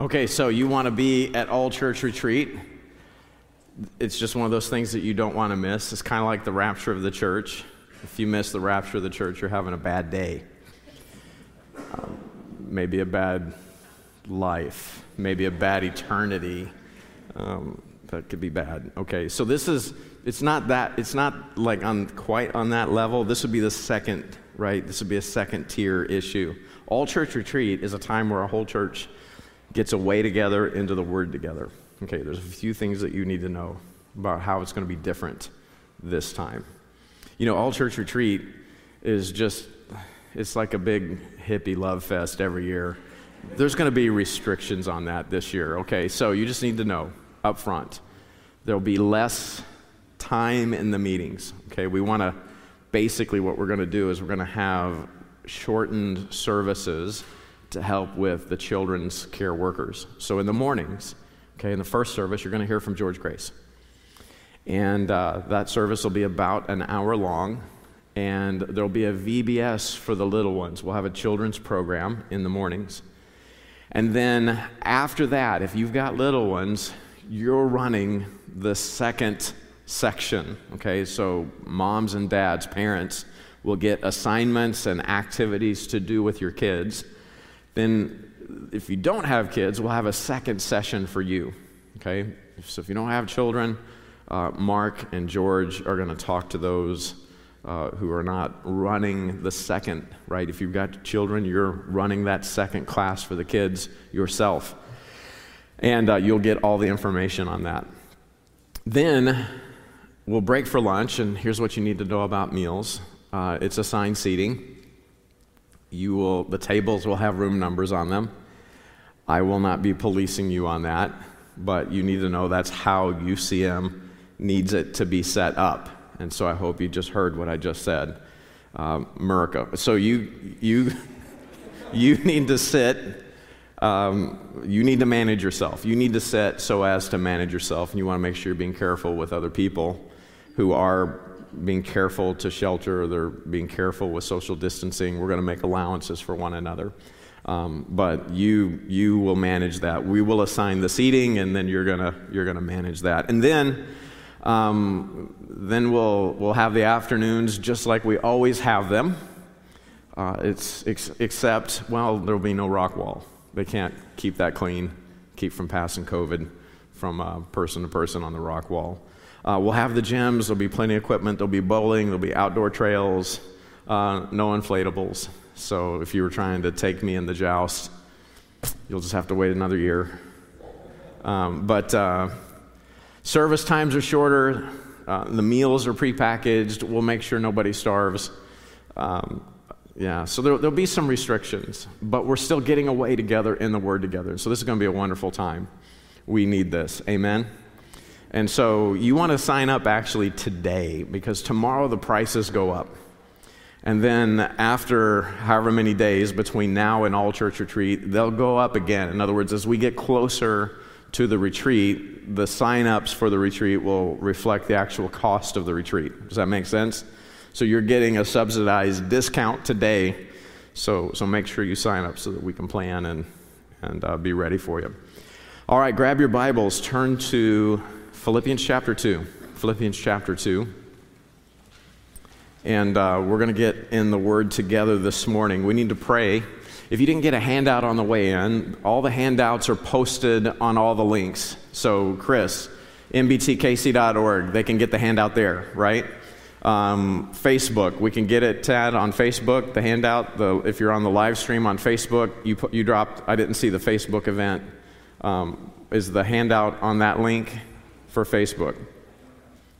Okay, so you want to be at All Church Retreat. It's just one of those things that you don't want to miss. It's kind of like the rapture of the church. If you miss the rapture of the church, you're having a bad day. Um, maybe a bad life, maybe a bad eternity. Um, that could be bad. Okay, so this is, it's not that, it's not like on quite on that level. This would be the second, right? This would be a second tier issue. All church retreat is a time where a whole church gets away together into the Word together. Okay, there's a few things that you need to know about how it's going to be different this time. You know, all church retreat is just, it's like a big hippie love fest every year. There's going to be restrictions on that this year, okay? So you just need to know up front. There'll be less time in the meetings, okay? We want to, basically, what we're going to do is we're going to have shortened services to help with the children's care workers. So in the mornings, okay, in the first service, you're going to hear from George Grace. And uh, that service will be about an hour long, and there'll be a VBS for the little ones. We'll have a children's program in the mornings. And then after that, if you've got little ones, you're running the second section, okay? So moms and dads, parents, will get assignments and activities to do with your kids. Then, if you don't have kids, we'll have a second session for you. Okay? So, if you don't have children, uh, Mark and George are going to talk to those uh, who are not running the second, right? If you've got children, you're running that second class for the kids yourself. And uh, you'll get all the information on that. Then we'll break for lunch, and here's what you need to know about meals uh, it's assigned seating. You will, the tables will have room numbers on them. I will not be policing you on that, but you need to know that's how UCM needs it to be set up. And so I hope you just heard what I just said. Uh, Murica. So you, you, you need to sit, um, you need to manage yourself. You need to sit so as to manage yourself, and you want to make sure you're being careful with other people who are being careful to shelter, they're being careful with social distancing. We're going to make allowances for one another. Um, but you you will manage that. We will assign the seating, and then you're gonna you're gonna manage that. And then um, then we'll we'll have the afternoons just like we always have them. Uh, it's ex- except well there'll be no rock wall. They can't keep that clean, keep from passing COVID from uh, person to person on the rock wall. Uh, we'll have the gyms, there'll be plenty of equipment, there'll be bowling, there'll be outdoor trails, uh, no inflatables. So if you were trying to take me in the joust, you'll just have to wait another year. Um, but uh, service times are shorter, uh, the meals are prepackaged, we'll make sure nobody starves. Um, yeah, so there, will be some restrictions, but we're still getting away together in the Word together. So this is going to be a wonderful time. We need this. Amen. And so you want to sign up actually today because tomorrow the prices go up. And then after however many days between now and all church retreat, they'll go up again. In other words, as we get closer to the retreat, the sign-ups for the retreat will reflect the actual cost of the retreat. Does that make sense? So you're getting a subsidized discount today. So, so make sure you sign up so that we can plan and, and uh, be ready for you. All right, grab your Bibles, turn to Philippians chapter 2. Philippians chapter 2. And uh, we're going to get in the Word together this morning. We need to pray. If you didn't get a handout on the way in, all the handouts are posted on all the links. So, Chris, mbtkc.org, they can get the handout there, right? Um, Facebook, we can get it, Tad, on Facebook, the handout. The, if you're on the live stream on Facebook, you, put, you dropped, I didn't see the Facebook event. Um, is the handout on that link? For Facebook?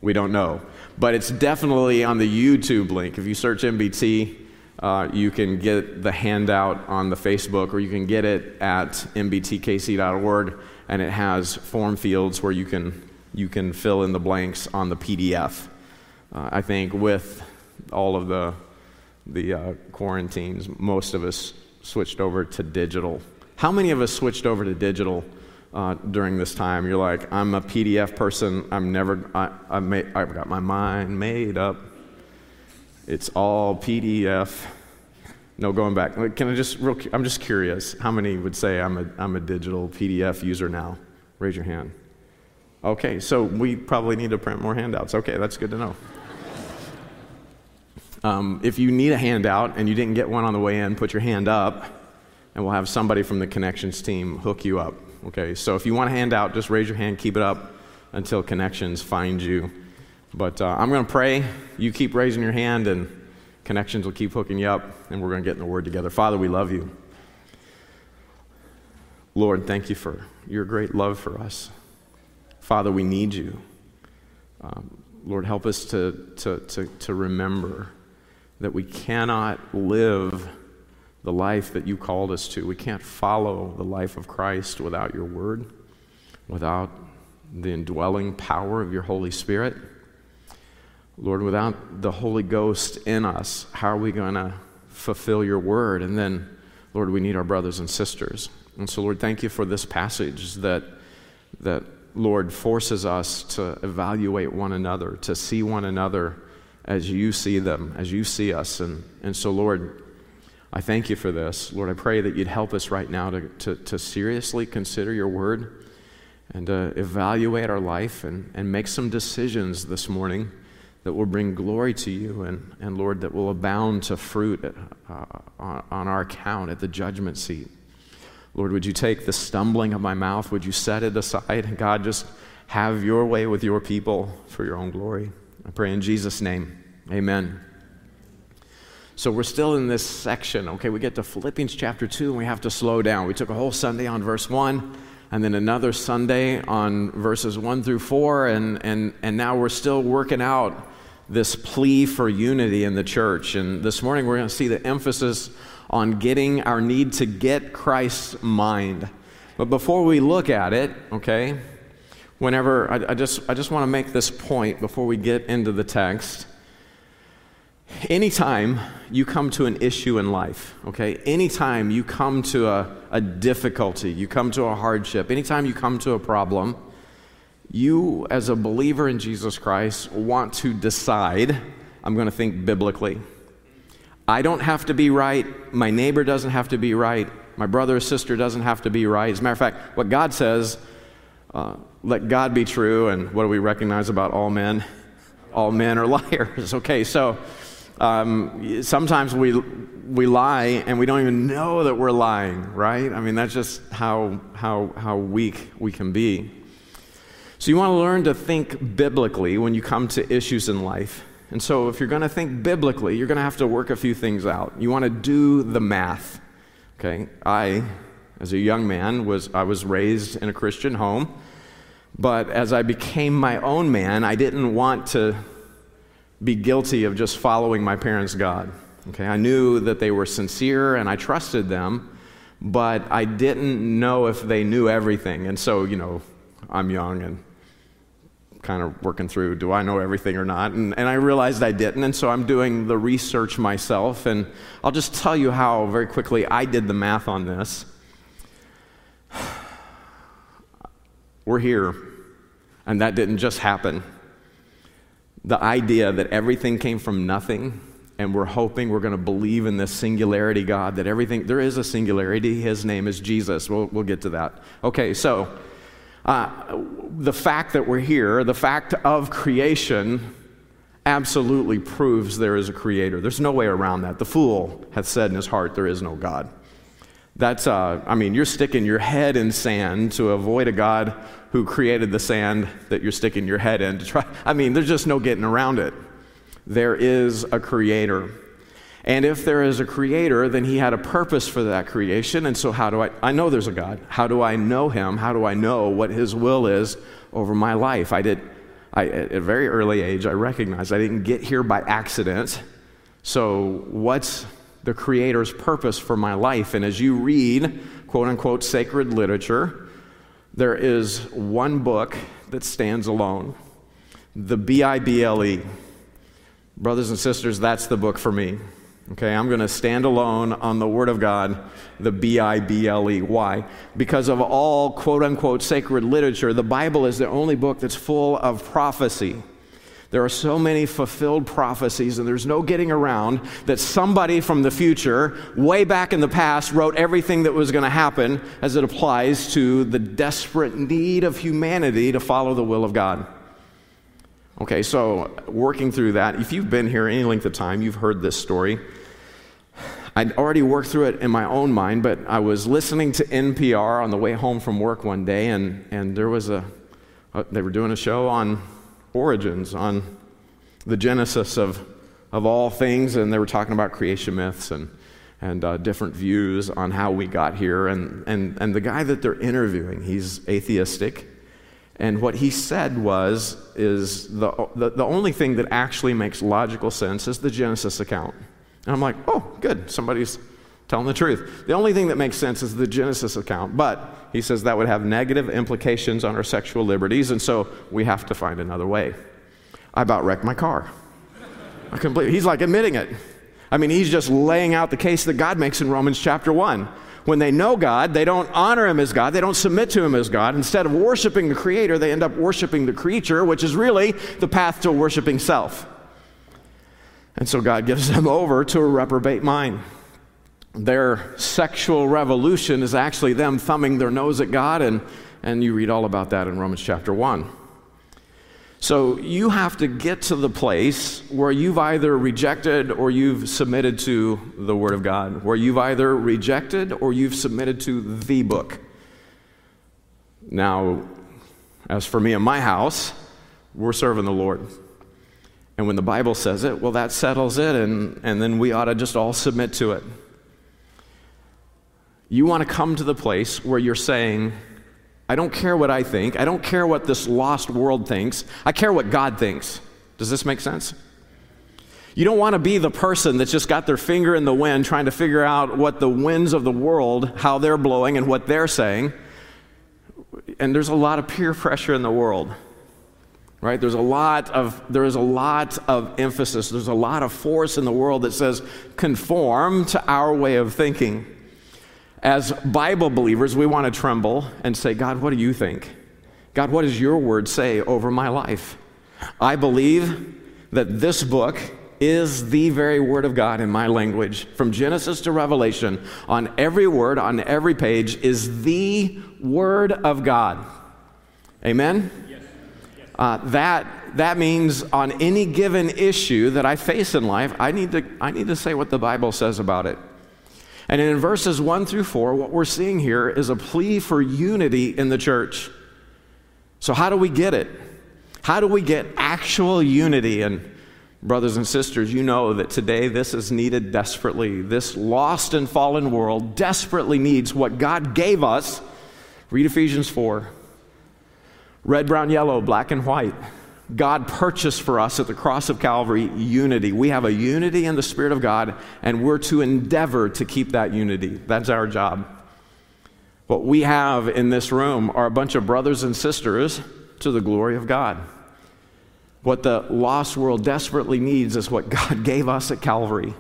We don't know. But it's definitely on the YouTube link. If you search MBT, uh, you can get the handout on the Facebook or you can get it at mbtkc.org and it has form fields where you can, you can fill in the blanks on the PDF. Uh, I think with all of the, the uh, quarantines, most of us switched over to digital. How many of us switched over to digital uh, during this time. You're like, I'm a PDF person. I'm never, I, I made, I've got my mind made up. It's all PDF. No going back. Can I just, real, I'm just curious, how many would say I'm a, I'm a digital PDF user now? Raise your hand. Okay, so we probably need to print more handouts. Okay, that's good to know. Um, if you need a handout and you didn't get one on the way in, put your hand up, and we'll have somebody from the connections team hook you up. Okay, so if you want a handout, just raise your hand, keep it up until connections find you. But uh, I'm going to pray. You keep raising your hand, and connections will keep hooking you up, and we're going to get in the Word together. Father, we love you. Lord, thank you for your great love for us. Father, we need you. Um, Lord, help us to, to, to, to remember that we cannot live the life that you called us to. We can't follow the life of Christ without your word, without the indwelling power of your Holy Spirit. Lord, without the Holy Ghost in us, how are we going to fulfill your word? And then, Lord, we need our brothers and sisters. And so, Lord, thank you for this passage that, that Lord, forces us to evaluate one another, to see one another as you see them, as you see us. And, and so, Lord, I thank you for this. Lord, I pray that you'd help us right now to, to, to seriously consider your word and to evaluate our life and, and make some decisions this morning that will bring glory to you and, and Lord, that will abound to fruit uh, on, on our account at the judgment seat. Lord, would you take the stumbling of my mouth? Would you set it aside? And God, just have your way with your people for your own glory. I pray in Jesus' name. Amen. So we're still in this section. Okay, we get to Philippians chapter 2 and we have to slow down. We took a whole Sunday on verse 1 and then another Sunday on verses 1 through 4, and, and, and now we're still working out this plea for unity in the church. And this morning we're going to see the emphasis on getting our need to get Christ's mind. But before we look at it, okay, whenever I, I just, I just want to make this point before we get into the text. Anytime you come to an issue in life, okay, anytime you come to a, a difficulty, you come to a hardship, anytime you come to a problem, you, as a believer in Jesus Christ, want to decide I'm going to think biblically. I don't have to be right. My neighbor doesn't have to be right. My brother or sister doesn't have to be right. As a matter of fact, what God says, uh, let God be true. And what do we recognize about all men? All men are liars. Okay, so um, sometimes we, we lie and we don't even know that we're lying, right? I mean, that's just how, how, how weak we can be. So, you want to learn to think biblically when you come to issues in life. And so, if you're going to think biblically, you're going to have to work a few things out. You want to do the math. Okay? I, as a young man, was, I was raised in a Christian home. But as I became my own man, I didn't want to be guilty of just following my parents' God. Okay? I knew that they were sincere and I trusted them, but I didn't know if they knew everything. And so, you know, I'm young and kind of working through do I know everything or not? And, and I realized I didn't, and so I'm doing the research myself. And I'll just tell you how very quickly I did the math on this. We're here, and that didn't just happen. The idea that everything came from nothing and we're hoping we're going to believe in this singularity God, that everything, there is a singularity. His name is Jesus. We'll, we'll get to that. Okay, so uh, the fact that we're here, the fact of creation, absolutely proves there is a creator. There's no way around that. The fool hath said in his heart, There is no God. That's, uh, I mean, you're sticking your head in sand to avoid a God who created the sand that you're sticking your head in to try. I mean, there's just no getting around it. There is a creator. And if there is a creator, then he had a purpose for that creation. And so, how do I? I know there's a God. How do I know him? How do I know what his will is over my life? I did, I, at a very early age, I recognized I didn't get here by accident. So, what's the creator's purpose for my life? And as you read, quote unquote, sacred literature, there is one book that stands alone the B I B L E. Brothers and sisters, that's the book for me. Okay, I'm going to stand alone on the Word of God, the B I B L E. Why? Because of all quote unquote sacred literature, the Bible is the only book that's full of prophecy. There are so many fulfilled prophecies, and there's no getting around that somebody from the future, way back in the past, wrote everything that was going to happen as it applies to the desperate need of humanity to follow the will of God. Okay, so working through that, if you've been here any length of time, you've heard this story. I'd already worked through it in my own mind, but I was listening to NPR on the way home from work one day, and, and there was a, a they were doing a show on origins, on the genesis of, of all things, and they were talking about creation myths and, and uh, different views on how we got here. And, and, and the guy that they're interviewing, he's atheistic. And what he said was, is the, the, the only thing that actually makes logical sense is the Genesis account. And I'm like, oh, good, somebody's telling the truth. The only thing that makes sense is the Genesis account, but he says that would have negative implications on our sexual liberties, and so we have to find another way. I about wrecked my car. I believe. He's like admitting it. I mean, he's just laying out the case that God makes in Romans chapter 1. When they know God, they don't honor him as God, they don't submit to him as God. Instead of worshiping the Creator, they end up worshiping the creature, which is really the path to worshiping self. And so God gives them over to a reprobate mind their sexual revolution is actually them thumbing their nose at God, and, and you read all about that in Romans chapter 1. So you have to get to the place where you've either rejected or you've submitted to the Word of God, where you've either rejected or you've submitted to the book. Now, as for me and my house, we're serving the Lord. And when the Bible says it, well, that settles it, and, and then we ought to just all submit to it. You want to come to the place where you're saying, I don't care what I think. I don't care what this lost world thinks. I care what God thinks. Does this make sense? You don't want to be the person that's just got their finger in the wind trying to figure out what the winds of the world, how they're blowing and what they're saying. And there's a lot of peer pressure in the world. Right? There's a lot of there is a lot of emphasis. There's a lot of force in the world that says conform to our way of thinking. As Bible believers, we want to tremble and say, God, what do you think? God, what does your word say over my life? I believe that this book is the very word of God in my language. From Genesis to Revelation, on every word, on every page, is the word of God. Amen? Yes. Uh, that, that means on any given issue that I face in life, I need, to, I need to say what the Bible says about it. And in verses 1 through 4, what we're seeing here is a plea for unity in the church. So, how do we get it? How do we get actual unity? And, brothers and sisters, you know that today this is needed desperately. This lost and fallen world desperately needs what God gave us. Read Ephesians 4 red, brown, yellow, black, and white. God purchased for us at the cross of Calvary unity. We have a unity in the Spirit of God, and we're to endeavor to keep that unity. That's our job. What we have in this room are a bunch of brothers and sisters to the glory of God. What the lost world desperately needs is what God gave us at Calvary.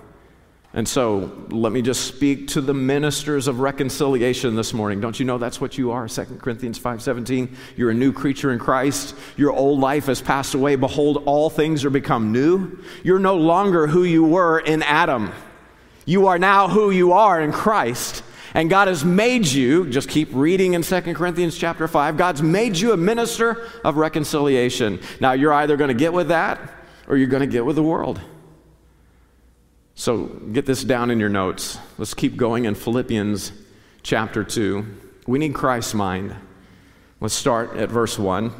And so let me just speak to the ministers of reconciliation this morning. Don't you know that's what you are? 2 Corinthians 5:17. You're a new creature in Christ. Your old life has passed away. Behold, all things are become new. You're no longer who you were in Adam. You are now who you are in Christ. And God has made you, just keep reading in 2 Corinthians chapter 5, God's made you a minister of reconciliation. Now you're either going to get with that or you're going to get with the world. So get this down in your notes. Let's keep going in Philippians chapter 2. We need Christ's mind. Let's start at verse 1.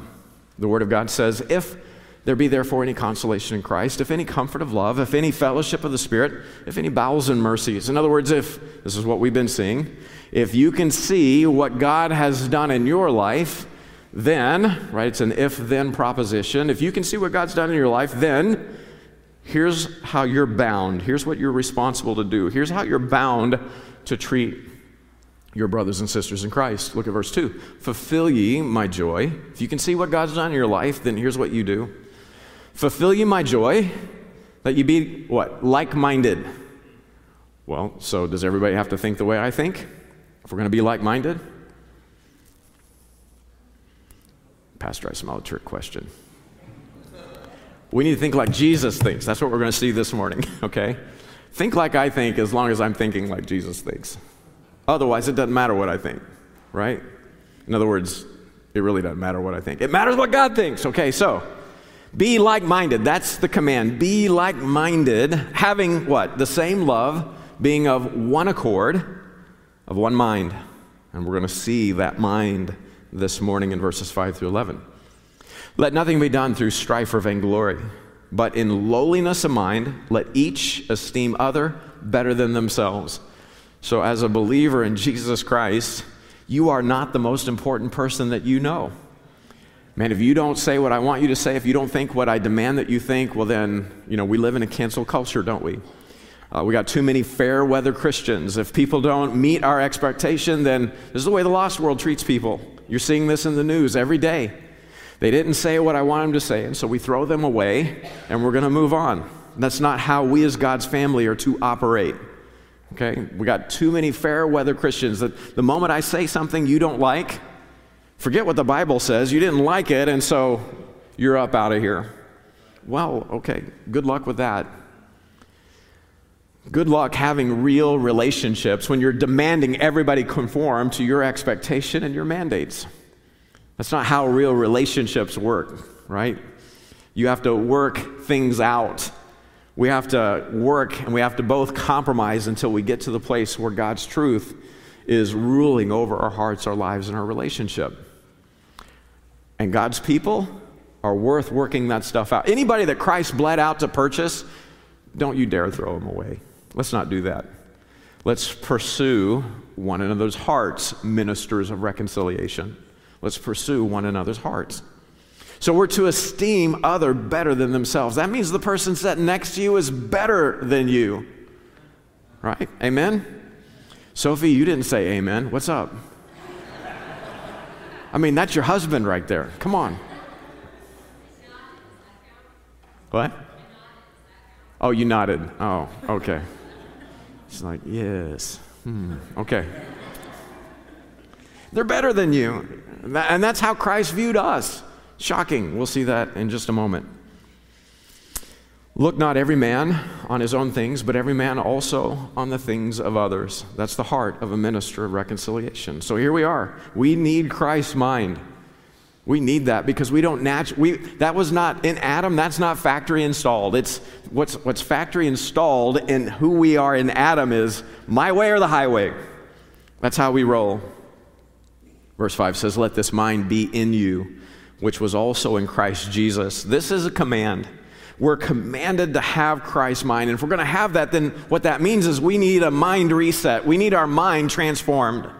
The Word of God says, If there be therefore any consolation in Christ, if any comfort of love, if any fellowship of the Spirit, if any bowels and mercies. In other words, if this is what we've been seeing, if you can see what God has done in your life, then, right, it's an if then proposition. If you can see what God's done in your life, then Here's how you're bound. Here's what you're responsible to do. Here's how you're bound to treat your brothers and sisters in Christ. Look at verse 2. Fulfill ye my joy. If you can see what God's done in your life, then here's what you do. Fulfill ye my joy, that you be what? Like minded. Well, so does everybody have to think the way I think? If we're going to be like minded? Pastor, I smell a trick question. We need to think like Jesus thinks. That's what we're going to see this morning, okay? Think like I think as long as I'm thinking like Jesus thinks. Otherwise, it doesn't matter what I think, right? In other words, it really doesn't matter what I think. It matters what God thinks, okay? So, be like minded. That's the command. Be like minded, having what? The same love, being of one accord, of one mind. And we're going to see that mind this morning in verses 5 through 11. Let nothing be done through strife or vainglory, but in lowliness of mind, let each esteem other better than themselves. So, as a believer in Jesus Christ, you are not the most important person that you know. Man, if you don't say what I want you to say, if you don't think what I demand that you think, well, then, you know, we live in a cancel culture, don't we? Uh, we got too many fair weather Christians. If people don't meet our expectation, then this is the way the lost world treats people. You're seeing this in the news every day. They didn't say what I want them to say, and so we throw them away and we're going to move on. That's not how we as God's family are to operate. Okay? We got too many fair weather Christians that the moment I say something you don't like, Forget what the Bible says. You didn't like it, and so you're up out of here. Well, okay, good luck with that. Good luck having real relationships when you're demanding everybody conform to your expectation and your mandates. That's not how real relationships work, right? You have to work things out. We have to work and we have to both compromise until we get to the place where God's truth is ruling over our hearts, our lives, and our relationship. And God's people are worth working that stuff out. Anybody that Christ bled out to purchase, don't you dare throw them away. Let's not do that. Let's pursue one another's hearts, ministers of reconciliation. Let's pursue one another's hearts. So we're to esteem other better than themselves. That means the person sitting next to you is better than you. Right? Amen? Sophie, you didn't say amen. What's up? I mean, that's your husband right there. Come on. What? Oh, you nodded. Oh, okay. She's like, yes. Hmm. Okay. They're better than you. And that's how Christ viewed us. Shocking. We'll see that in just a moment. Look not every man on his own things, but every man also on the things of others. That's the heart of a minister of reconciliation. So here we are. We need Christ's mind. We need that because we don't naturally, that was not in Adam, that's not factory installed. It's what's, what's factory installed in who we are in Adam is my way or the highway. That's how we roll. Verse 5 says, Let this mind be in you, which was also in Christ Jesus. This is a command. We're commanded to have Christ's mind. And if we're going to have that, then what that means is we need a mind reset. We need our mind transformed.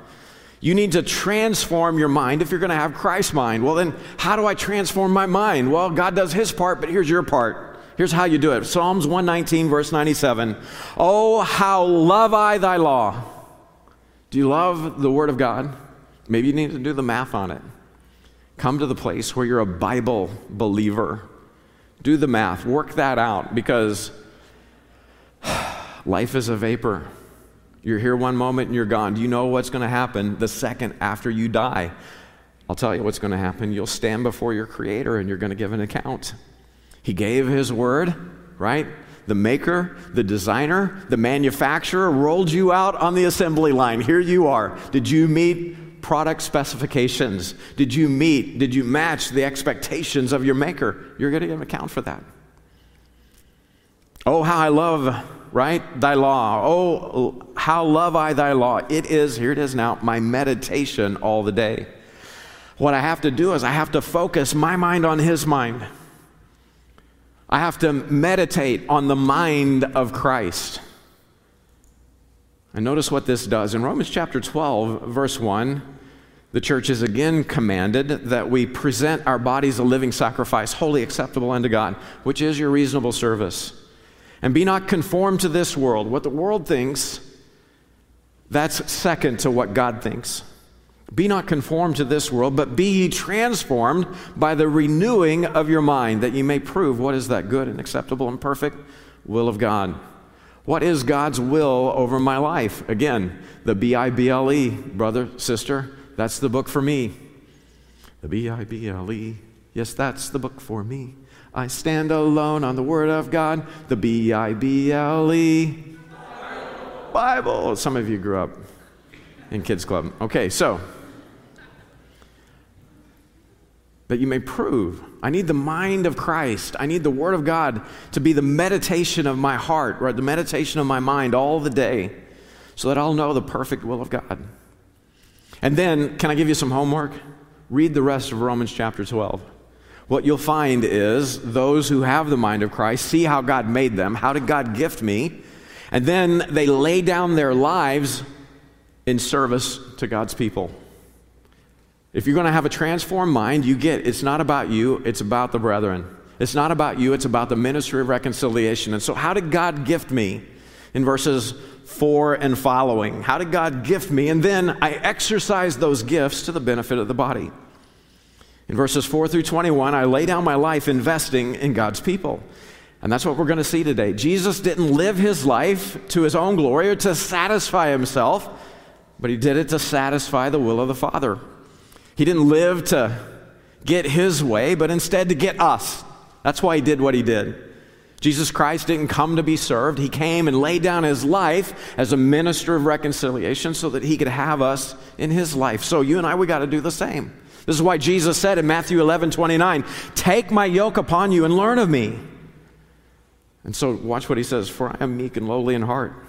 You need to transform your mind if you're going to have Christ's mind. Well, then, how do I transform my mind? Well, God does his part, but here's your part. Here's how you do it Psalms 119, verse 97. Oh, how love I thy law. Do you love the Word of God? Maybe you need to do the math on it. Come to the place where you're a Bible believer do the math, work that out because life is a vapor. You're here one moment and you're gone. Do you know what's going to happen the second after you die? I'll tell you what's going to happen. You'll stand before your Creator and you're going to give an account. He gave His word, right? The maker, the designer, the manufacturer rolled you out on the assembly line. Here you are. Did you meet product specifications? Did you meet, did you match the expectations of your maker? You're going to give account for that. Oh, how I love, right, thy law. Oh, how love I thy law. It is, here it is now, my meditation all the day. What I have to do is I have to focus my mind on his mind. I have to meditate on the mind of Christ. And notice what this does. In Romans chapter 12, verse 1, the church is again commanded that we present our bodies a living sacrifice, wholly acceptable unto God, which is your reasonable service. And be not conformed to this world. What the world thinks, that's second to what God thinks. Be not conformed to this world, but be ye transformed by the renewing of your mind, that ye may prove what is that good and acceptable and perfect will of God. What is God's will over my life? Again, the B I B L E, brother, sister, that's the book for me. The B I B L E. Yes, that's the book for me. I stand alone on the Word of God, the B I B L E. Bible. Some of you grew up in Kids Club. Okay, so that you may prove. I need the mind of Christ. I need the Word of God to be the meditation of my heart, or the meditation of my mind all the day, so that I'll know the perfect will of God. And then, can I give you some homework? Read the rest of Romans chapter 12. What you'll find is those who have the mind of Christ see how God made them. How did God gift me? And then they lay down their lives in service to God's people. If you're going to have a transformed mind, you get it's not about you, it's about the brethren. It's not about you, it's about the ministry of reconciliation. And so, how did God gift me? In verses 4 and following. How did God gift me? And then I exercise those gifts to the benefit of the body. In verses 4 through 21, I lay down my life investing in God's people. And that's what we're going to see today. Jesus didn't live his life to his own glory or to satisfy himself, but he did it to satisfy the will of the Father. He didn't live to get his way, but instead to get us. That's why he did what he did. Jesus Christ didn't come to be served. He came and laid down his life as a minister of reconciliation so that he could have us in his life. So you and I, we got to do the same. This is why Jesus said in Matthew 11 29, Take my yoke upon you and learn of me. And so watch what he says, For I am meek and lowly in heart. And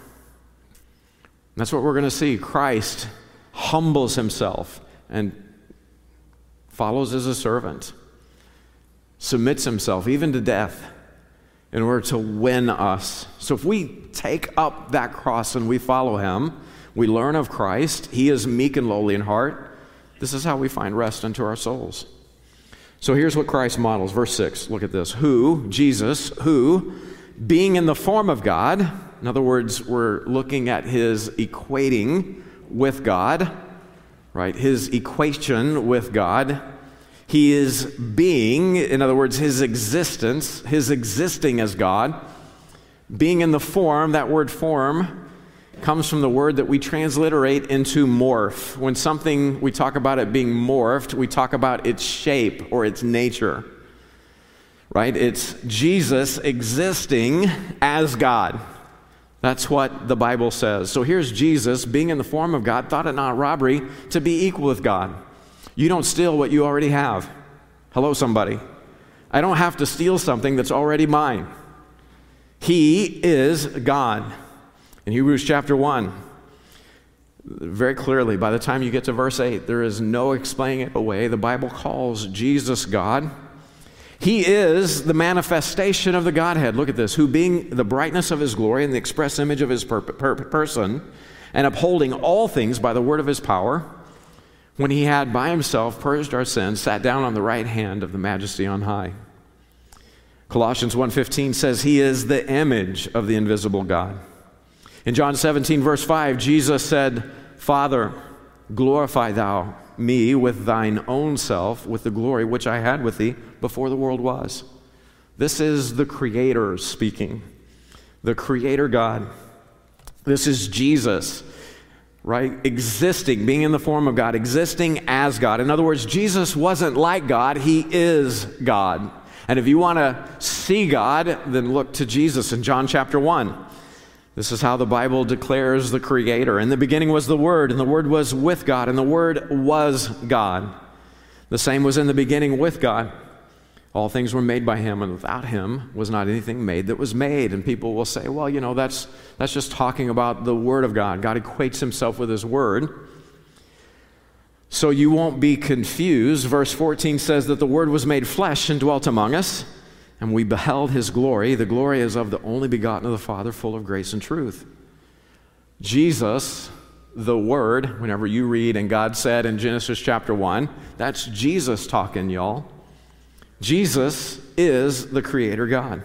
that's what we're going to see. Christ humbles himself and follows as a servant, submits himself even to death in order to win us. So if we take up that cross and we follow him, we learn of Christ. He is meek and lowly in heart. This is how we find rest unto our souls. So here's what Christ models. Verse 6. Look at this. Who, Jesus, who, being in the form of God, in other words, we're looking at his equating with God right? His equation with God. He is being, in other words, his existence, his existing as God, being in the form, that word form comes from the word that we transliterate into morph. When something, we talk about it being morphed, we talk about its shape or its nature. Right? It's Jesus existing as God. That's what the Bible says. So here's Jesus, being in the form of God, thought it not robbery to be equal with God. You don't steal what you already have. Hello, somebody. I don't have to steal something that's already mine. He is God. In Hebrews chapter 1, very clearly, by the time you get to verse 8, there is no explaining it away. The Bible calls Jesus God. He is the manifestation of the Godhead. Look at this. Who, being the brightness of his glory and the express image of his per- per- person, and upholding all things by the word of his power, when he had by himself purged our sins, sat down on the right hand of the majesty on high. Colossians 1:15 says he is the image of the invisible God. In John 17 verse 5, Jesus said, "Father, glorify thou me with thine own self, with the glory which I had with thee before the world was. This is the Creator speaking, the Creator God. This is Jesus, right? Existing, being in the form of God, existing as God. In other words, Jesus wasn't like God, He is God. And if you want to see God, then look to Jesus in John chapter 1. This is how the Bible declares the Creator. In the beginning was the Word, and the Word was with God, and the Word was God. The same was in the beginning with God. All things were made by him, and without him was not anything made that was made. And people will say, well, you know, that's, that's just talking about the Word of God. God equates himself with his Word. So you won't be confused. Verse 14 says that the Word was made flesh and dwelt among us and we beheld his glory. The glory is of the only begotten of the Father, full of grace and truth. Jesus, the Word, whenever you read, and God said in Genesis chapter 1, that's Jesus talking, y'all. Jesus is the Creator God.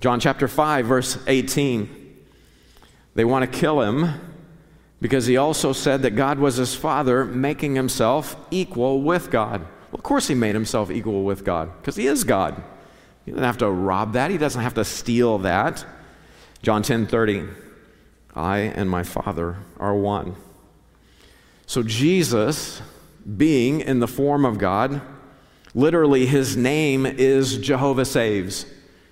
John chapter 5, verse 18. They want to kill him because he also said that God was his Father, making himself equal with God. Well, of course, he made himself equal with God because he is God. He doesn't have to rob that. He doesn't have to steal that. John 10 30. I and my Father are one. So Jesus, being in the form of God, Literally, his name is Jehovah Saves.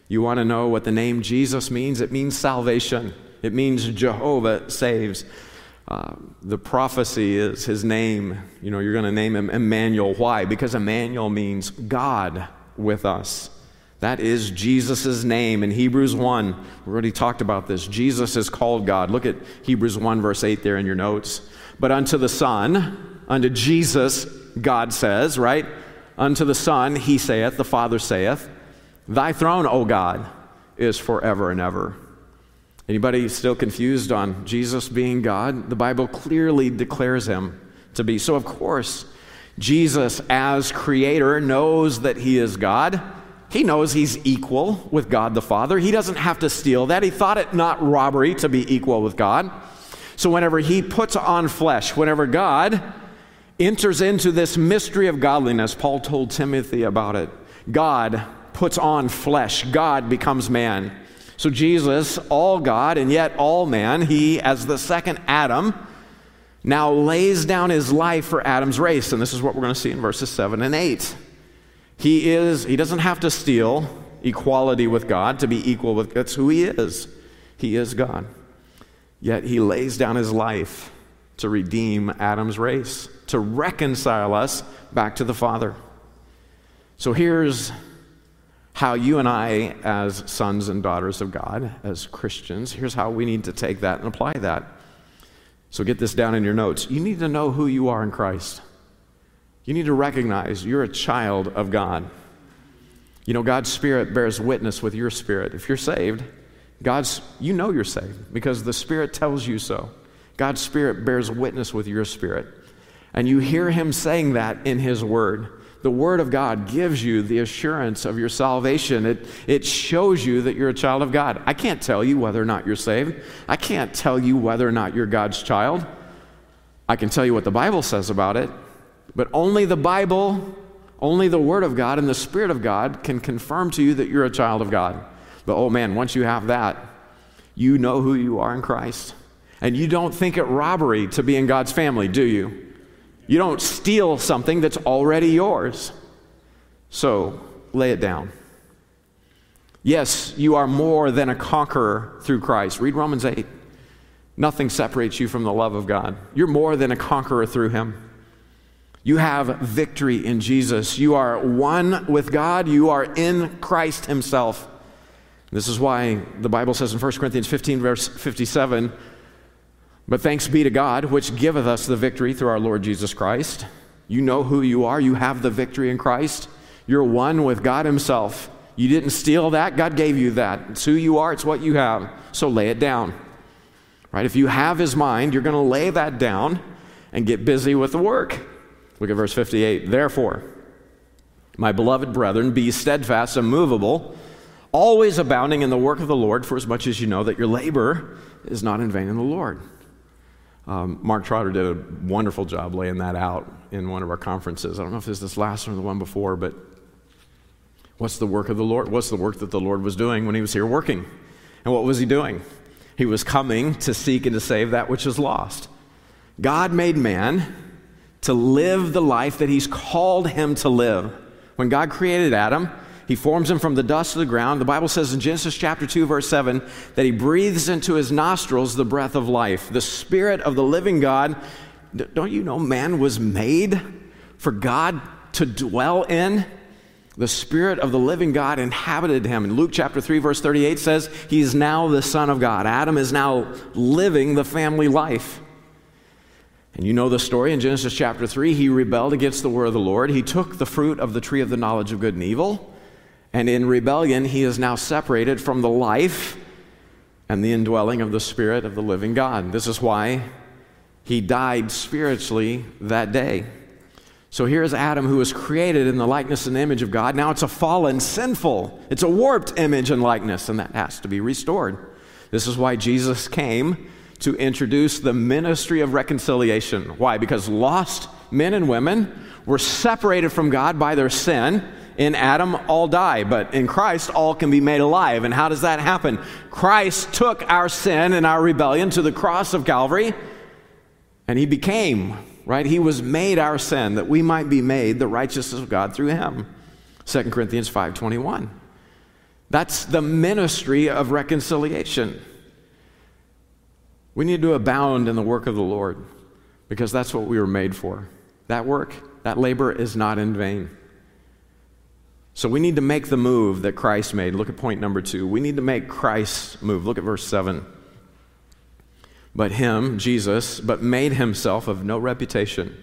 You want to know what the name Jesus means? It means salvation, it means Jehovah Saves. Uh, the prophecy is his name. You know, you're going to name him Emmanuel. Why? Because Emmanuel means God with us. That is Jesus' name in Hebrews 1. We already talked about this. Jesus is called God. Look at Hebrews 1, verse 8 there in your notes. But unto the Son, unto Jesus, God says, right? Unto the Son, he saith, the Father saith, Thy throne, O God, is forever and ever. Anybody still confused on Jesus being God? The Bible clearly declares him to be. So, of course, Jesus, as creator, knows that he is God. He knows he's equal with God the Father. He doesn't have to steal that. He thought it not robbery to be equal with God. So, whenever he puts on flesh, whenever God enters into this mystery of godliness, Paul told Timothy about it. God puts on flesh, God becomes man. So, Jesus, all God and yet all man, he, as the second Adam, now lays down his life for Adam's race. And this is what we're going to see in verses 7 and 8. He is, he doesn't have to steal equality with God to be equal with, that's who he is. He is God. Yet he lays down his life to redeem Adam's race, to reconcile us back to the Father. So here's how you and I, as sons and daughters of God, as Christians, here's how we need to take that and apply that. So get this down in your notes. You need to know who you are in Christ. You need to recognize you're a child of God. You know, God's Spirit bears witness with your spirit. If you're saved, God's, you know you're saved because the Spirit tells you so. God's Spirit bears witness with your spirit. And you hear Him saying that in His Word the Word of God gives you the assurance of your salvation. It, it shows you that you're a child of God. I can't tell you whether or not you're saved. I can't tell you whether or not you're God's child. I can tell you what the Bible says about it, but only the Bible, only the Word of God and the Spirit of God can confirm to you that you're a child of God. But oh man, once you have that, you know who you are in Christ. And you don't think it robbery to be in God's family, do you? You don't steal something that's already yours. So lay it down. Yes, you are more than a conqueror through Christ. Read Romans 8. Nothing separates you from the love of God. You're more than a conqueror through Him. You have victory in Jesus. You are one with God. You are in Christ Himself. This is why the Bible says in 1 Corinthians 15, verse 57 but thanks be to God, which giveth us the victory through our Lord Jesus Christ. You know who you are. You have the victory in Christ. You're one with God Himself. You didn't steal that, God gave you that. It's who you are, it's what you have. So lay it down. Right? If you have His mind, you're going to lay that down and get busy with the work. Look at verse 58. Therefore, my beloved brethren, be steadfast, immovable, always abounding in the work of the Lord, for as much as you know that your labor is not in vain in the Lord. Um, Mark Trotter did a wonderful job laying that out in one of our conferences. I don't know if it's this last one or the one before, but what's the work of the Lord? What's the work that the Lord was doing when he was here working? And what was he doing? He was coming to seek and to save that which is lost. God made man to live the life that he's called him to live. When God created Adam, he forms him from the dust of the ground. The Bible says in Genesis chapter 2, verse 7, that he breathes into his nostrils the breath of life, the spirit of the living God. Don't you know man was made for God to dwell in? The Spirit of the living God inhabited him. And Luke chapter 3, verse 38 says, He is now the Son of God. Adam is now living the family life. And you know the story in Genesis chapter 3. He rebelled against the word of the Lord. He took the fruit of the tree of the knowledge of good and evil. And in rebellion, he is now separated from the life and the indwelling of the Spirit of the living God. This is why he died spiritually that day. So here's Adam, who was created in the likeness and image of God. Now it's a fallen, sinful, it's a warped image and likeness, and that has to be restored. This is why Jesus came to introduce the ministry of reconciliation. Why? Because lost men and women were separated from God by their sin in Adam, all die, but in Christ, all can be made alive. And how does that happen? Christ took our sin and our rebellion to the cross of Calvary, and he became right? He was made our sin that we might be made the righteousness of God through him. 2 Corinthians 5:21. That's the ministry of reconciliation. We need to abound in the work of the Lord because that's what we were made for. That work, that labor is not in vain. So we need to make the move that Christ made. Look at point number two. We need to make Christ's move. Look at verse 7. But him, Jesus, but made himself of no reputation.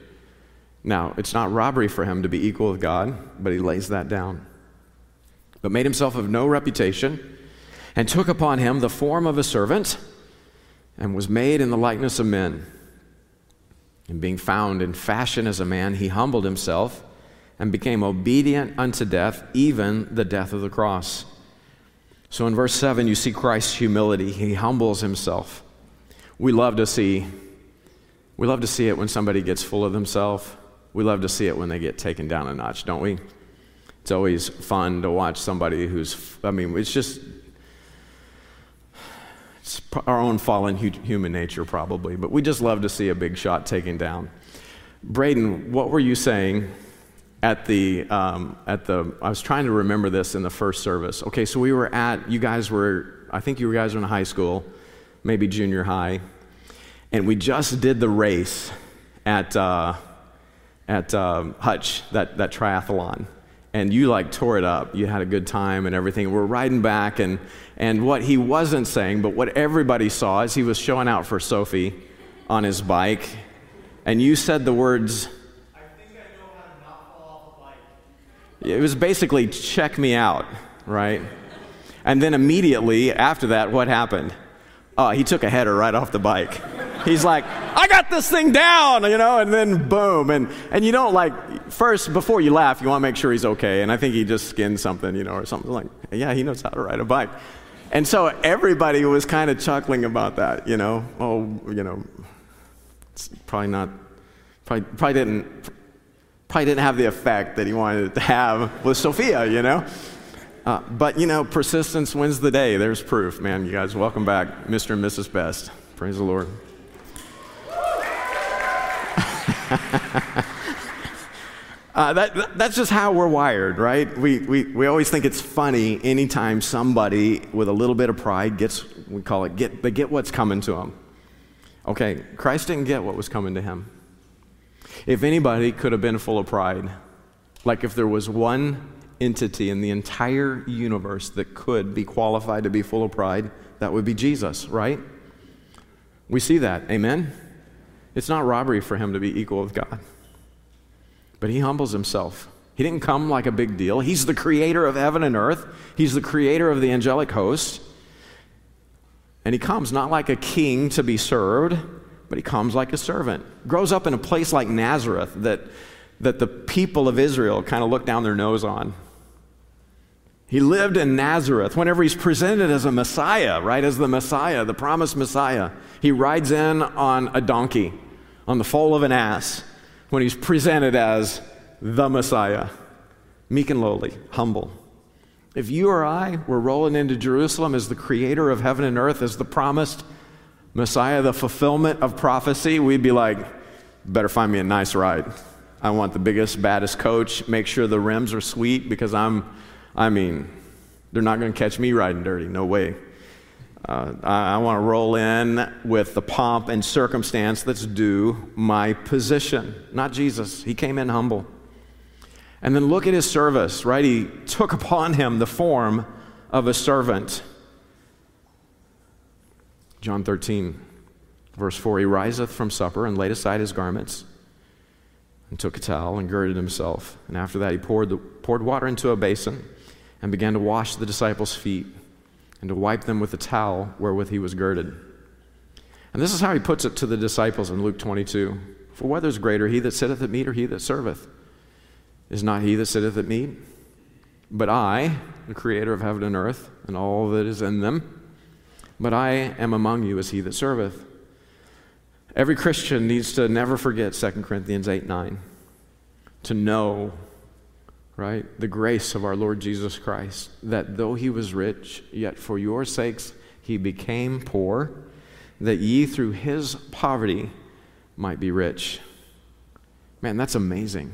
Now, it's not robbery for him to be equal with God, but he lays that down. But made himself of no reputation, and took upon him the form of a servant, and was made in the likeness of men. And being found in fashion as a man, he humbled himself and became obedient unto death, even the death of the cross. So in verse 7, you see Christ's humility. He humbles himself. We love to see we love to see it when somebody gets full of themselves. We love to see it when they get taken down a notch, don't we? It's always fun to watch somebody who's I mean, it's just it's our own fallen human nature probably, but we just love to see a big shot taken down. Braden, what were you saying at the um, at the I was trying to remember this in the first service. Okay, so we were at you guys were I think you guys were in high school, maybe junior high, and we just did the race at uh, at um, Hutch that that triathlon, and you like tore it up. You had a good time and everything. We're riding back, and and what he wasn't saying, but what everybody saw is he was showing out for Sophie on his bike, and you said the words I think I know how to not fall off bike. It was basically check me out, right? And then immediately after that, what happened? Uh, he took a header right off the bike. He's like, I got this thing down, you know, and then boom. And, and you don't like, first, before you laugh, you want to make sure he's okay. And I think he just skinned something, you know, or something like, yeah, he knows how to ride a bike. And so everybody was kind of chuckling about that, you know. Oh, you know, it's probably not, probably, probably didn't probably didn't have the effect that he wanted it to have with Sophia, you know? Uh, but, you know, persistence wins the day. There's proof, man. You guys, welcome back, Mr. and Mrs. Best. Praise the Lord. Uh, that, that's just how we're wired, right? We, we, we always think it's funny anytime somebody with a little bit of pride gets, we call it, get, they get what's coming to them. Okay, Christ didn't get what was coming to him. If anybody could have been full of pride, like if there was one entity in the entire universe that could be qualified to be full of pride, that would be Jesus, right? We see that. Amen? It's not robbery for him to be equal with God. But he humbles himself. He didn't come like a big deal. He's the creator of heaven and earth, he's the creator of the angelic host. And he comes not like a king to be served, but he comes like a servant. Grows up in a place like Nazareth that, that the people of Israel kind of look down their nose on. He lived in Nazareth. Whenever he's presented as a Messiah, right, as the Messiah, the promised Messiah, he rides in on a donkey, on the foal of an ass, when he's presented as the Messiah, meek and lowly, humble. If you or I were rolling into Jerusalem as the creator of heaven and earth, as the promised Messiah, the fulfillment of prophecy, we'd be like, better find me a nice ride. I want the biggest, baddest coach. Make sure the rims are sweet because I'm, I mean, they're not going to catch me riding dirty. No way. Uh, I, want to roll in with the pomp and circumstance that's due my position, not Jesus. He came in humble. And then look at his service, right? He took upon him the form of a servant. John 13, verse 4 He riseth from supper and laid aside his garments and took a towel and girded himself. And after that, he poured, the, poured water into a basin and began to wash the disciples' feet and to wipe them with the towel wherewith he was girded. And this is how he puts it to the disciples in Luke 22 For whether is greater, he that sitteth at meat or he that serveth? Is not he that sitteth at meat? But I, the creator of heaven and earth, and all that is in them, but I am among you as he that serveth. Every Christian needs to never forget 2 Corinthians 8 9. To know, right, the grace of our Lord Jesus Christ, that though he was rich, yet for your sakes he became poor, that ye through his poverty might be rich. Man, that's amazing.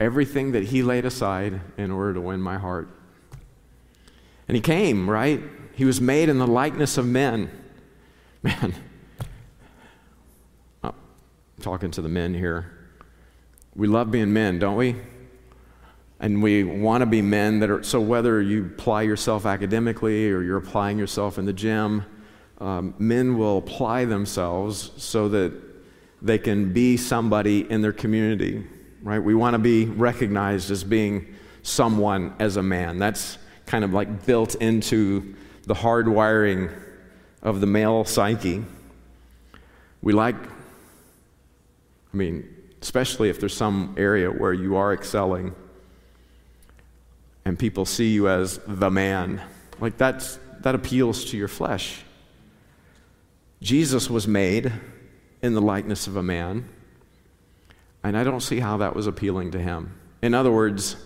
Everything that he laid aside in order to win my heart. And he came, right? He was made in the likeness of men. Man, I'm talking to the men here. We love being men, don't we? And we want to be men that are, so whether you apply yourself academically or you're applying yourself in the gym, um, men will apply themselves so that they can be somebody in their community, right? We want to be recognized as being someone as a man. That's kind of like built into the hard wiring of the male psyche. We like, I mean, especially if there's some area where you are excelling and people see you as the man. Like that's, that appeals to your flesh. Jesus was made in the likeness of a man, and I don't see how that was appealing to him. In other words,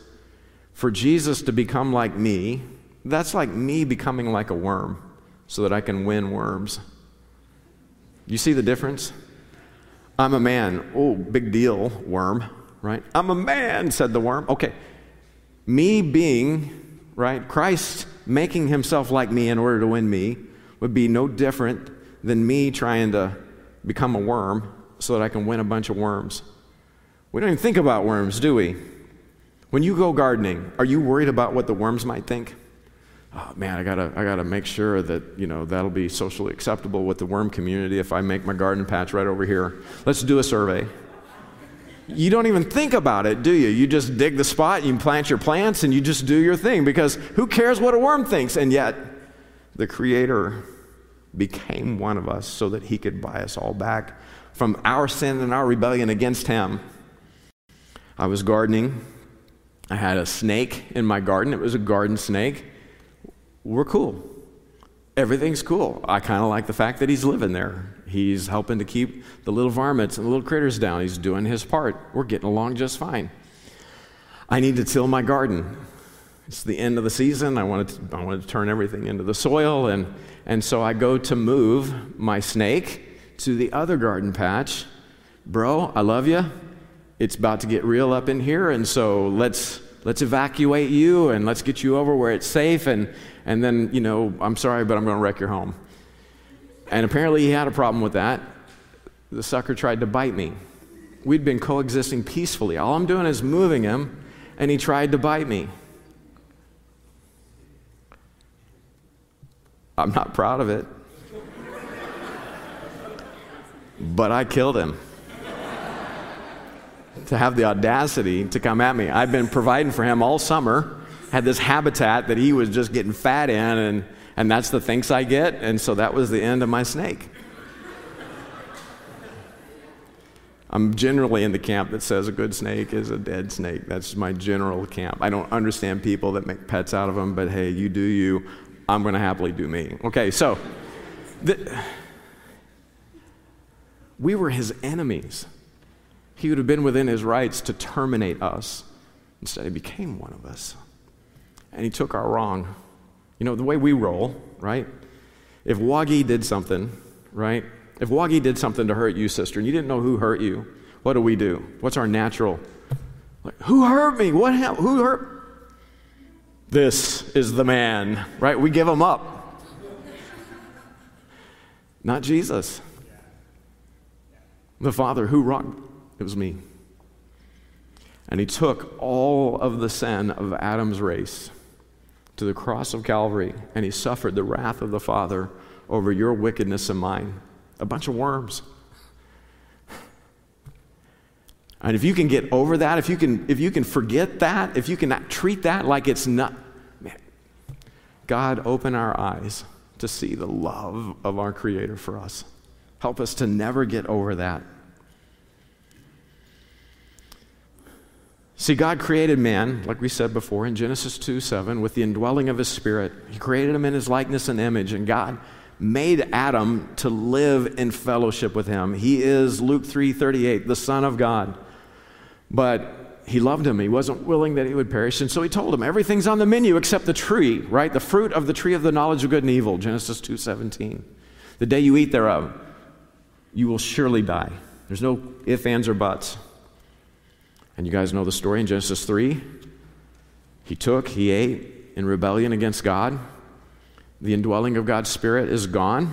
for Jesus to become like me, that's like me becoming like a worm so that I can win worms. You see the difference? I'm a man. Oh, big deal, worm, right? I'm a man, said the worm. Okay. Me being, right, Christ making himself like me in order to win me would be no different than me trying to become a worm so that I can win a bunch of worms. We don't even think about worms, do we? When you go gardening, are you worried about what the worms might think? Oh man, I gotta, I gotta make sure that you know that'll be socially acceptable with the worm community if I make my garden patch right over here. Let's do a survey. You don't even think about it, do you? You just dig the spot, you plant your plants, and you just do your thing because who cares what a worm thinks? And yet, the Creator became one of us so that He could buy us all back from our sin and our rebellion against Him. I was gardening I had a snake in my garden. It was a garden snake. We're cool. Everything's cool. I kind of like the fact that he's living there. He's helping to keep the little varmints and the little critters down. He's doing his part. We're getting along just fine. I need to till my garden. It's the end of the season. I want to, I wanted to turn everything into the soil. And, and so I go to move my snake to the other garden patch. Bro, I love you it's about to get real up in here, and so let's let's evacuate you and let's get you over where it's safe and and then you know i'm sorry but i'm going to wreck your home. And apparently he had a problem with that. The sucker tried to bite me. We'd been coexisting peacefully. All i'm doing is moving him and he tried to bite me. I'm not proud of it. But i killed him. To have the audacity to come at me. I've been providing for him all summer, had this habitat that he was just getting fat in, and, and that's the thanks I get. And so that was the end of my snake. I'm generally in the camp that says a good snake is a dead snake. That's my general camp. I don't understand people that make pets out of them, but hey, you do you. I'm going to happily do me. Okay, so the, we were his enemies he would have been within his rights to terminate us. Instead, he became one of us. And he took our wrong. You know, the way we roll, right? If Wagi did something, right? If Wagi did something to hurt you, sister, and you didn't know who hurt you, what do we do? What's our natural? Like, who hurt me? What happened? Who hurt? This is the man, right? We give him up. Not Jesus. The Father who wronged it was me. And he took all of the sin of Adam's race to the cross of Calvary, and he suffered the wrath of the Father over your wickedness and mine. A bunch of worms. And if you can get over that, if you can, if you can forget that, if you can treat that like it's not, man, God, open our eyes to see the love of our Creator for us. Help us to never get over that. See, God created man, like we said before in Genesis 2 7, with the indwelling of his spirit. He created him in his likeness and image, and God made Adam to live in fellowship with him. He is, Luke 3 38, the Son of God. But he loved him. He wasn't willing that he would perish. And so he told him, everything's on the menu except the tree, right? The fruit of the tree of the knowledge of good and evil, Genesis 2 17. The day you eat thereof, you will surely die. There's no ifs, ands, or buts. And you guys know the story in Genesis 3. He took, he ate in rebellion against God. The indwelling of God's Spirit is gone.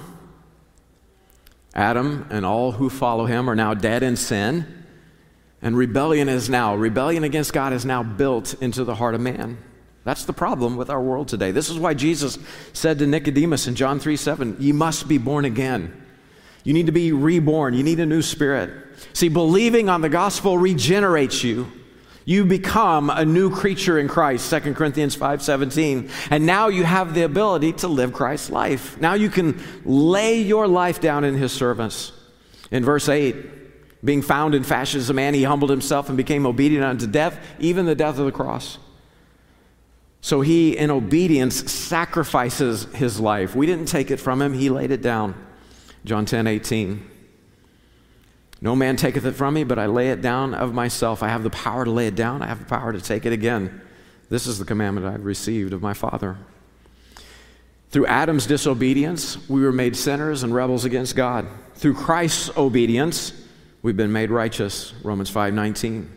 Adam and all who follow him are now dead in sin. And rebellion is now, rebellion against God is now built into the heart of man. That's the problem with our world today. This is why Jesus said to Nicodemus in John 3 7, You must be born again. You need to be reborn. You need a new spirit. See, believing on the gospel regenerates you. You become a new creature in Christ, 2 Corinthians 5:17. And now you have the ability to live Christ's life. Now you can lay your life down in his service. In verse 8, being found in fashion as a man, he humbled himself and became obedient unto death, even the death of the cross. So he, in obedience, sacrifices his life. We didn't take it from him, he laid it down. John 10 18. No man taketh it from me, but I lay it down of myself. I have the power to lay it down, I have the power to take it again. This is the commandment I've received of my Father. Through Adam's disobedience, we were made sinners and rebels against God. Through Christ's obedience, we've been made righteous. Romans 5:19.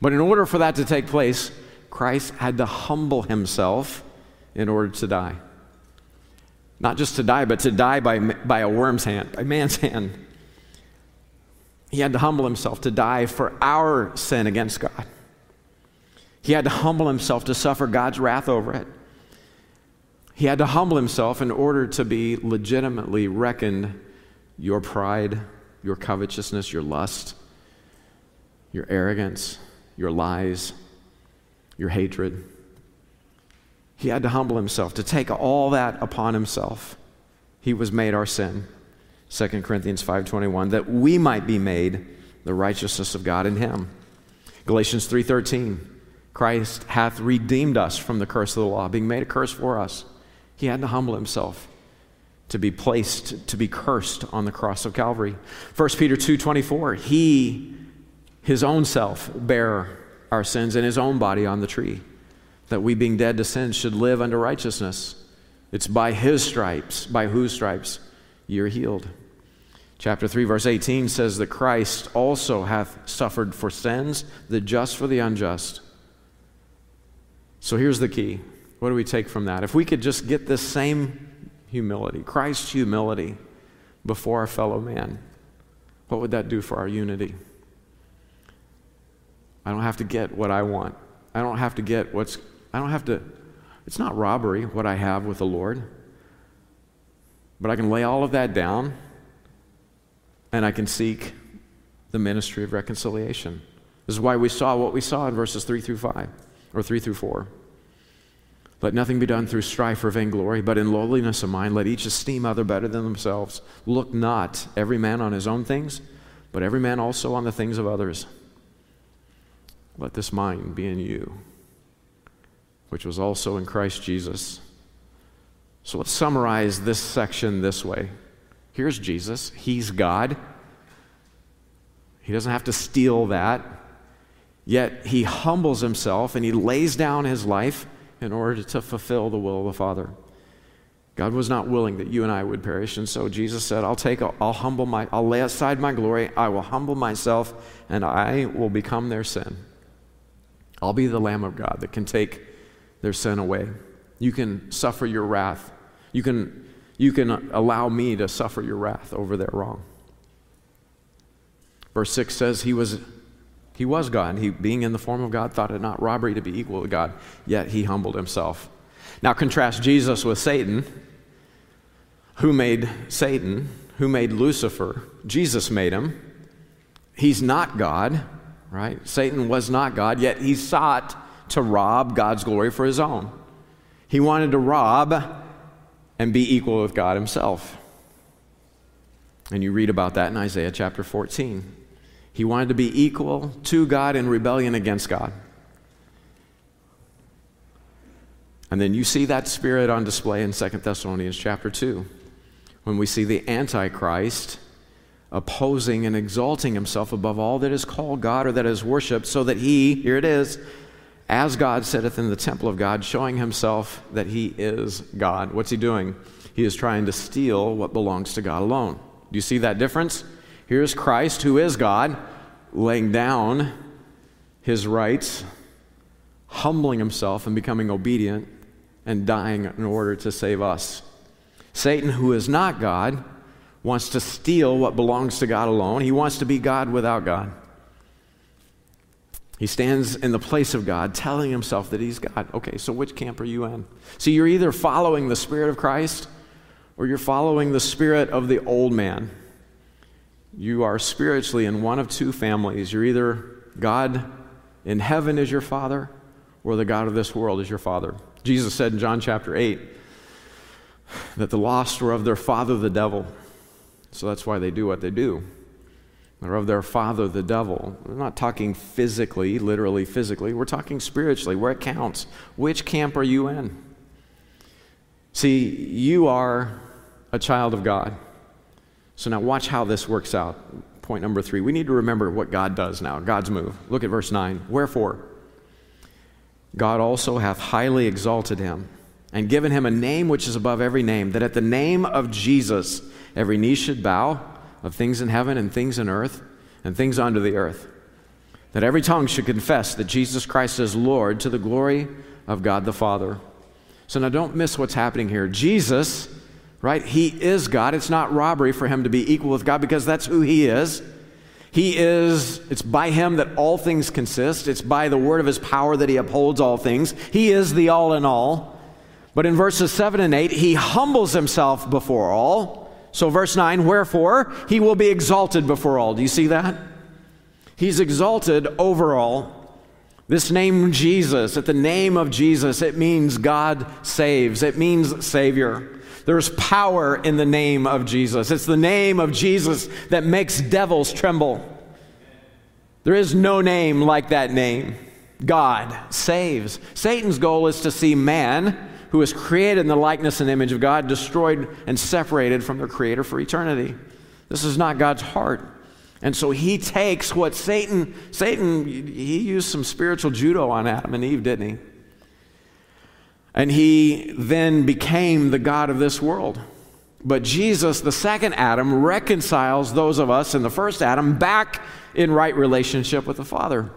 But in order for that to take place, Christ had to humble himself in order to die. Not just to die, but to die by, by a worm's hand, by man's hand. He had to humble himself to die for our sin against God. He had to humble himself to suffer God's wrath over it. He had to humble himself in order to be legitimately reckoned your pride, your covetousness, your lust, your arrogance, your lies, your hatred. He had to humble himself to take all that upon himself. He was made our sin. 2 Corinthians 5:21 that we might be made the righteousness of God in him. Galatians 3:13 Christ hath redeemed us from the curse of the law, being made a curse for us. He had to humble himself to be placed to be cursed on the cross of Calvary. 1 Peter 2:24 He his own self bare our sins in his own body on the tree that we, being dead to sin, should live unto righteousness. It's by his stripes, by whose stripes you're healed. Chapter 3, verse 18 says that Christ also hath suffered for sins, the just for the unjust. So here's the key. What do we take from that? If we could just get this same humility, Christ's humility, before our fellow man, what would that do for our unity? I don't have to get what I want. I don't have to get what's I don't have to, it's not robbery what I have with the Lord. But I can lay all of that down and I can seek the ministry of reconciliation. This is why we saw what we saw in verses 3 through 5, or 3 through 4. Let nothing be done through strife or vainglory, but in lowliness of mind, let each esteem other better than themselves. Look not every man on his own things, but every man also on the things of others. Let this mind be in you, which was also in Christ Jesus. So let's summarize this section this way. Here's Jesus, He's God. He doesn't have to steal that. Yet He humbles Himself and He lays down His life in order to fulfill the will of the Father. God was not willing that you and I would perish, and so Jesus said, "I'll take, I'll humble my, I'll lay aside my glory. I will humble myself, and I will become their sin. I'll be the Lamb of God that can take their sin away. You can suffer your wrath. You can, you can allow me to suffer your wrath over their wrong. Verse 6 says, He was, he was God. He, being in the form of God, thought it not robbery to be equal to God, yet he humbled himself. Now contrast Jesus with Satan. Who made Satan? Who made Lucifer? Jesus made him. He's not God, right? Satan was not God, yet he sought to rob God's glory for his own. He wanted to rob and be equal with God himself. And you read about that in Isaiah chapter 14. He wanted to be equal to God in rebellion against God. And then you see that spirit on display in 2 Thessalonians chapter 2 when we see the Antichrist opposing and exalting himself above all that is called God or that is worshiped, so that he, here it is, as God sitteth in the temple of God, showing himself that he is God. What's he doing? He is trying to steal what belongs to God alone. Do you see that difference? Here's Christ, who is God, laying down his rights, humbling himself and becoming obedient, and dying in order to save us. Satan, who is not God, wants to steal what belongs to God alone. He wants to be God without God. He stands in the place of God, telling himself that he's God. Okay, so which camp are you in? See, you're either following the Spirit of Christ or you're following the spirit of the old man. You are spiritually in one of two families. You're either God in heaven is your father, or the God of this world is your father. Jesus said in John chapter 8 that the lost were of their father, the devil. So that's why they do what they do. They're of their father, the devil. We're not talking physically, literally physically. We're talking spiritually, where it counts. Which camp are you in? See, you are a child of God. So now watch how this works out. Point number three. We need to remember what God does now, God's move. Look at verse 9. Wherefore, God also hath highly exalted him and given him a name which is above every name, that at the name of Jesus every knee should bow of things in heaven and things in earth and things under the earth, that every tongue should confess that Jesus Christ is Lord to the glory of God the Father. So now don't miss what's happening here. Jesus right? He is God. It's not robbery for him to be equal with God because that's who he is. He is, it's by him that all things consist. It's by the word of his power that he upholds all things. He is the all in all. But in verses 7 and 8, he humbles himself before all. So, verse 9, wherefore he will be exalted before all. Do you see that? He's exalted over all. This name Jesus, at the name of Jesus, it means God saves, it means Savior. There's power in the name of Jesus. It's the name of Jesus that makes devils tremble. There is no name like that name. God saves. Satan's goal is to see man, who is created in the likeness and image of God, destroyed and separated from their creator for eternity. This is not God's heart. And so he takes what Satan, Satan, he used some spiritual judo on Adam and Eve, didn't he? And he then became the God of this world. But Jesus, the second Adam, reconciles those of us in the first Adam back in right relationship with the Father.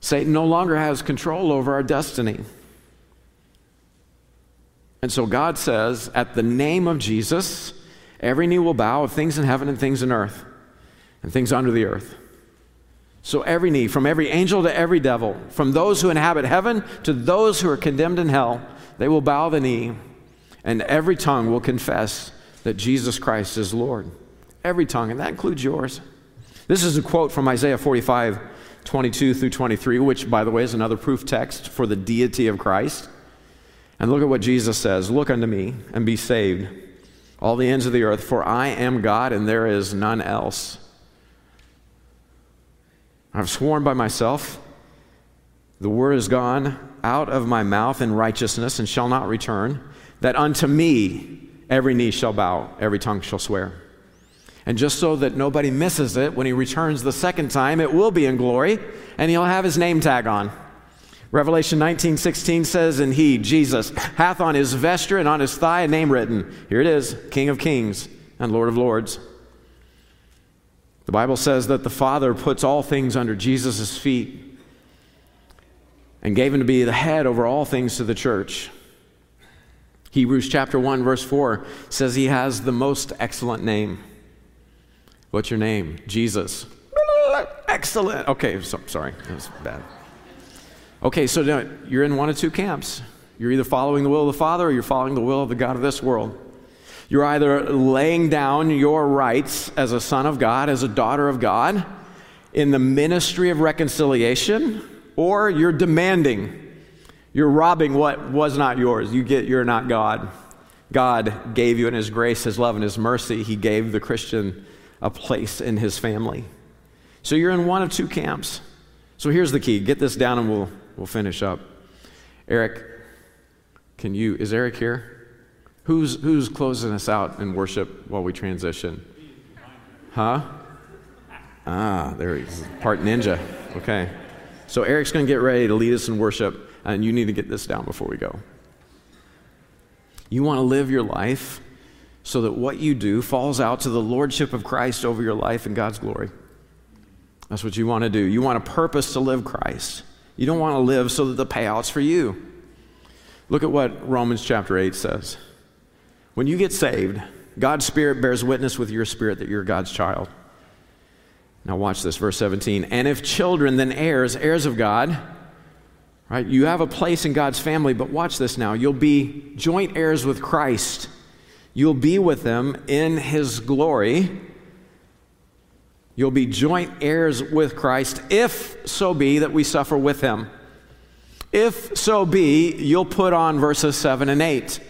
Satan no longer has control over our destiny. And so God says, at the name of Jesus, every knee will bow of things in heaven and things in earth and things under the earth. So, every knee, from every angel to every devil, from those who inhabit heaven to those who are condemned in hell, they will bow the knee, and every tongue will confess that Jesus Christ is Lord. Every tongue, and that includes yours. This is a quote from Isaiah 45, 22 through 23, which, by the way, is another proof text for the deity of Christ. And look at what Jesus says Look unto me and be saved, all the ends of the earth, for I am God and there is none else. I've sworn by myself, the word is gone out of my mouth in righteousness and shall not return, that unto me every knee shall bow, every tongue shall swear. And just so that nobody misses it, when he returns the second time, it will be in glory, and he'll have his name tag on. Revelation 19:16 says, "And he, Jesus, hath on his vesture and on his thigh a name written. Here it is, King of Kings and Lord of Lords." The Bible says that the Father puts all things under Jesus' feet and gave him to be the head over all things to the church. Hebrews chapter 1, verse 4 says he has the most excellent name. What's your name? Jesus. Excellent. Okay, so, sorry, that was bad. Okay, so you're in one of two camps. You're either following the will of the Father or you're following the will of the God of this world. You're either laying down your rights as a son of God, as a daughter of God, in the ministry of reconciliation, or you're demanding. You're robbing what was not yours. You get you're not God. God gave you in his grace, his love, and his mercy, he gave the Christian a place in his family. So you're in one of two camps. So here's the key. Get this down and we'll we'll finish up. Eric, can you is Eric here? Who's, who's closing us out in worship while we transition? Huh? Ah, there he is. Part ninja. Okay. So Eric's going to get ready to lead us in worship, and you need to get this down before we go. You want to live your life so that what you do falls out to the lordship of Christ over your life and God's glory. That's what you want to do. You want a purpose to live Christ. You don't want to live so that the payout's for you. Look at what Romans chapter 8 says. When you get saved, God's Spirit bears witness with your spirit that you're God's child. Now, watch this, verse 17. And if children, then heirs, heirs of God, right? You have a place in God's family, but watch this now. You'll be joint heirs with Christ. You'll be with them in his glory. You'll be joint heirs with Christ, if so be that we suffer with him. If so be, you'll put on verses 7 and 8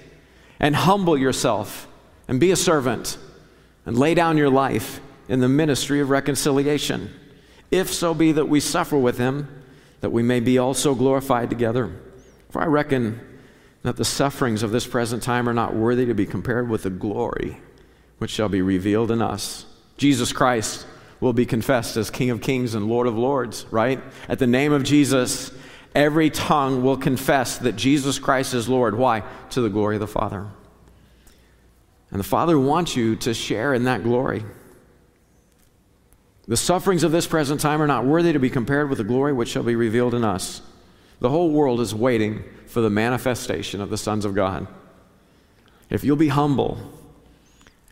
and humble yourself and be a servant and lay down your life in the ministry of reconciliation. If so be that we suffer with him, that we may be also glorified together. For I reckon that the sufferings of this present time are not worthy to be compared with the glory which shall be revealed in us. Jesus Christ will be confessed as King of Kings and Lord of Lords, right? At the name of Jesus, every tongue will confess that Jesus Christ is Lord. Why? To the glory of the Father. And the Father wants you to share in that glory. The sufferings of this present time are not worthy to be compared with the glory which shall be revealed in us. The whole world is waiting for the manifestation of the sons of God. If you'll be humble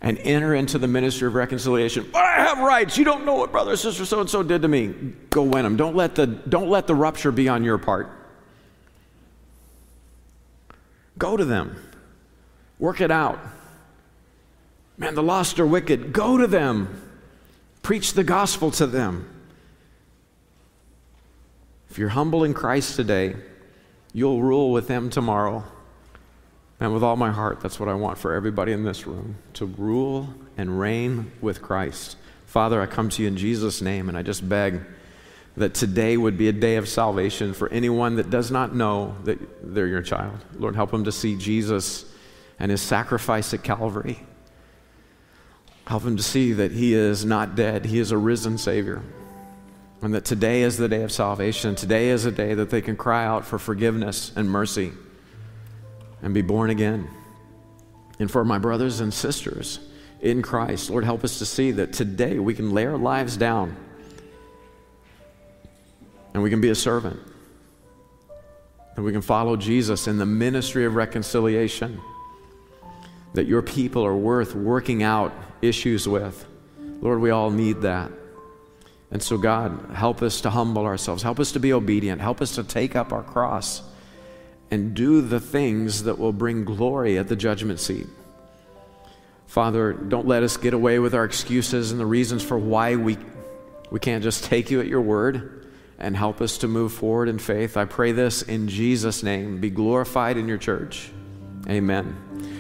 and enter into the ministry of reconciliation, but I have rights. You don't know what brother, sister, so and so did to me. Go win them. Don't let the, don't let the rupture be on your part. Go to them, work it out. Man, the lost are wicked. Go to them. Preach the gospel to them. If you're humble in Christ today, you'll rule with them tomorrow. And with all my heart, that's what I want for everybody in this room to rule and reign with Christ. Father, I come to you in Jesus' name, and I just beg that today would be a day of salvation for anyone that does not know that they're your child. Lord, help them to see Jesus and his sacrifice at Calvary. Help them to see that he is not dead, he is a risen Savior. And that today is the day of salvation. Today is a day that they can cry out for forgiveness and mercy and be born again. And for my brothers and sisters in Christ, Lord, help us to see that today we can lay our lives down and we can be a servant. And we can follow Jesus in the ministry of reconciliation. That your people are worth working out issues with. Lord, we all need that. And so, God, help us to humble ourselves. Help us to be obedient. Help us to take up our cross and do the things that will bring glory at the judgment seat. Father, don't let us get away with our excuses and the reasons for why we, we can't just take you at your word and help us to move forward in faith. I pray this in Jesus' name. Be glorified in your church. Amen.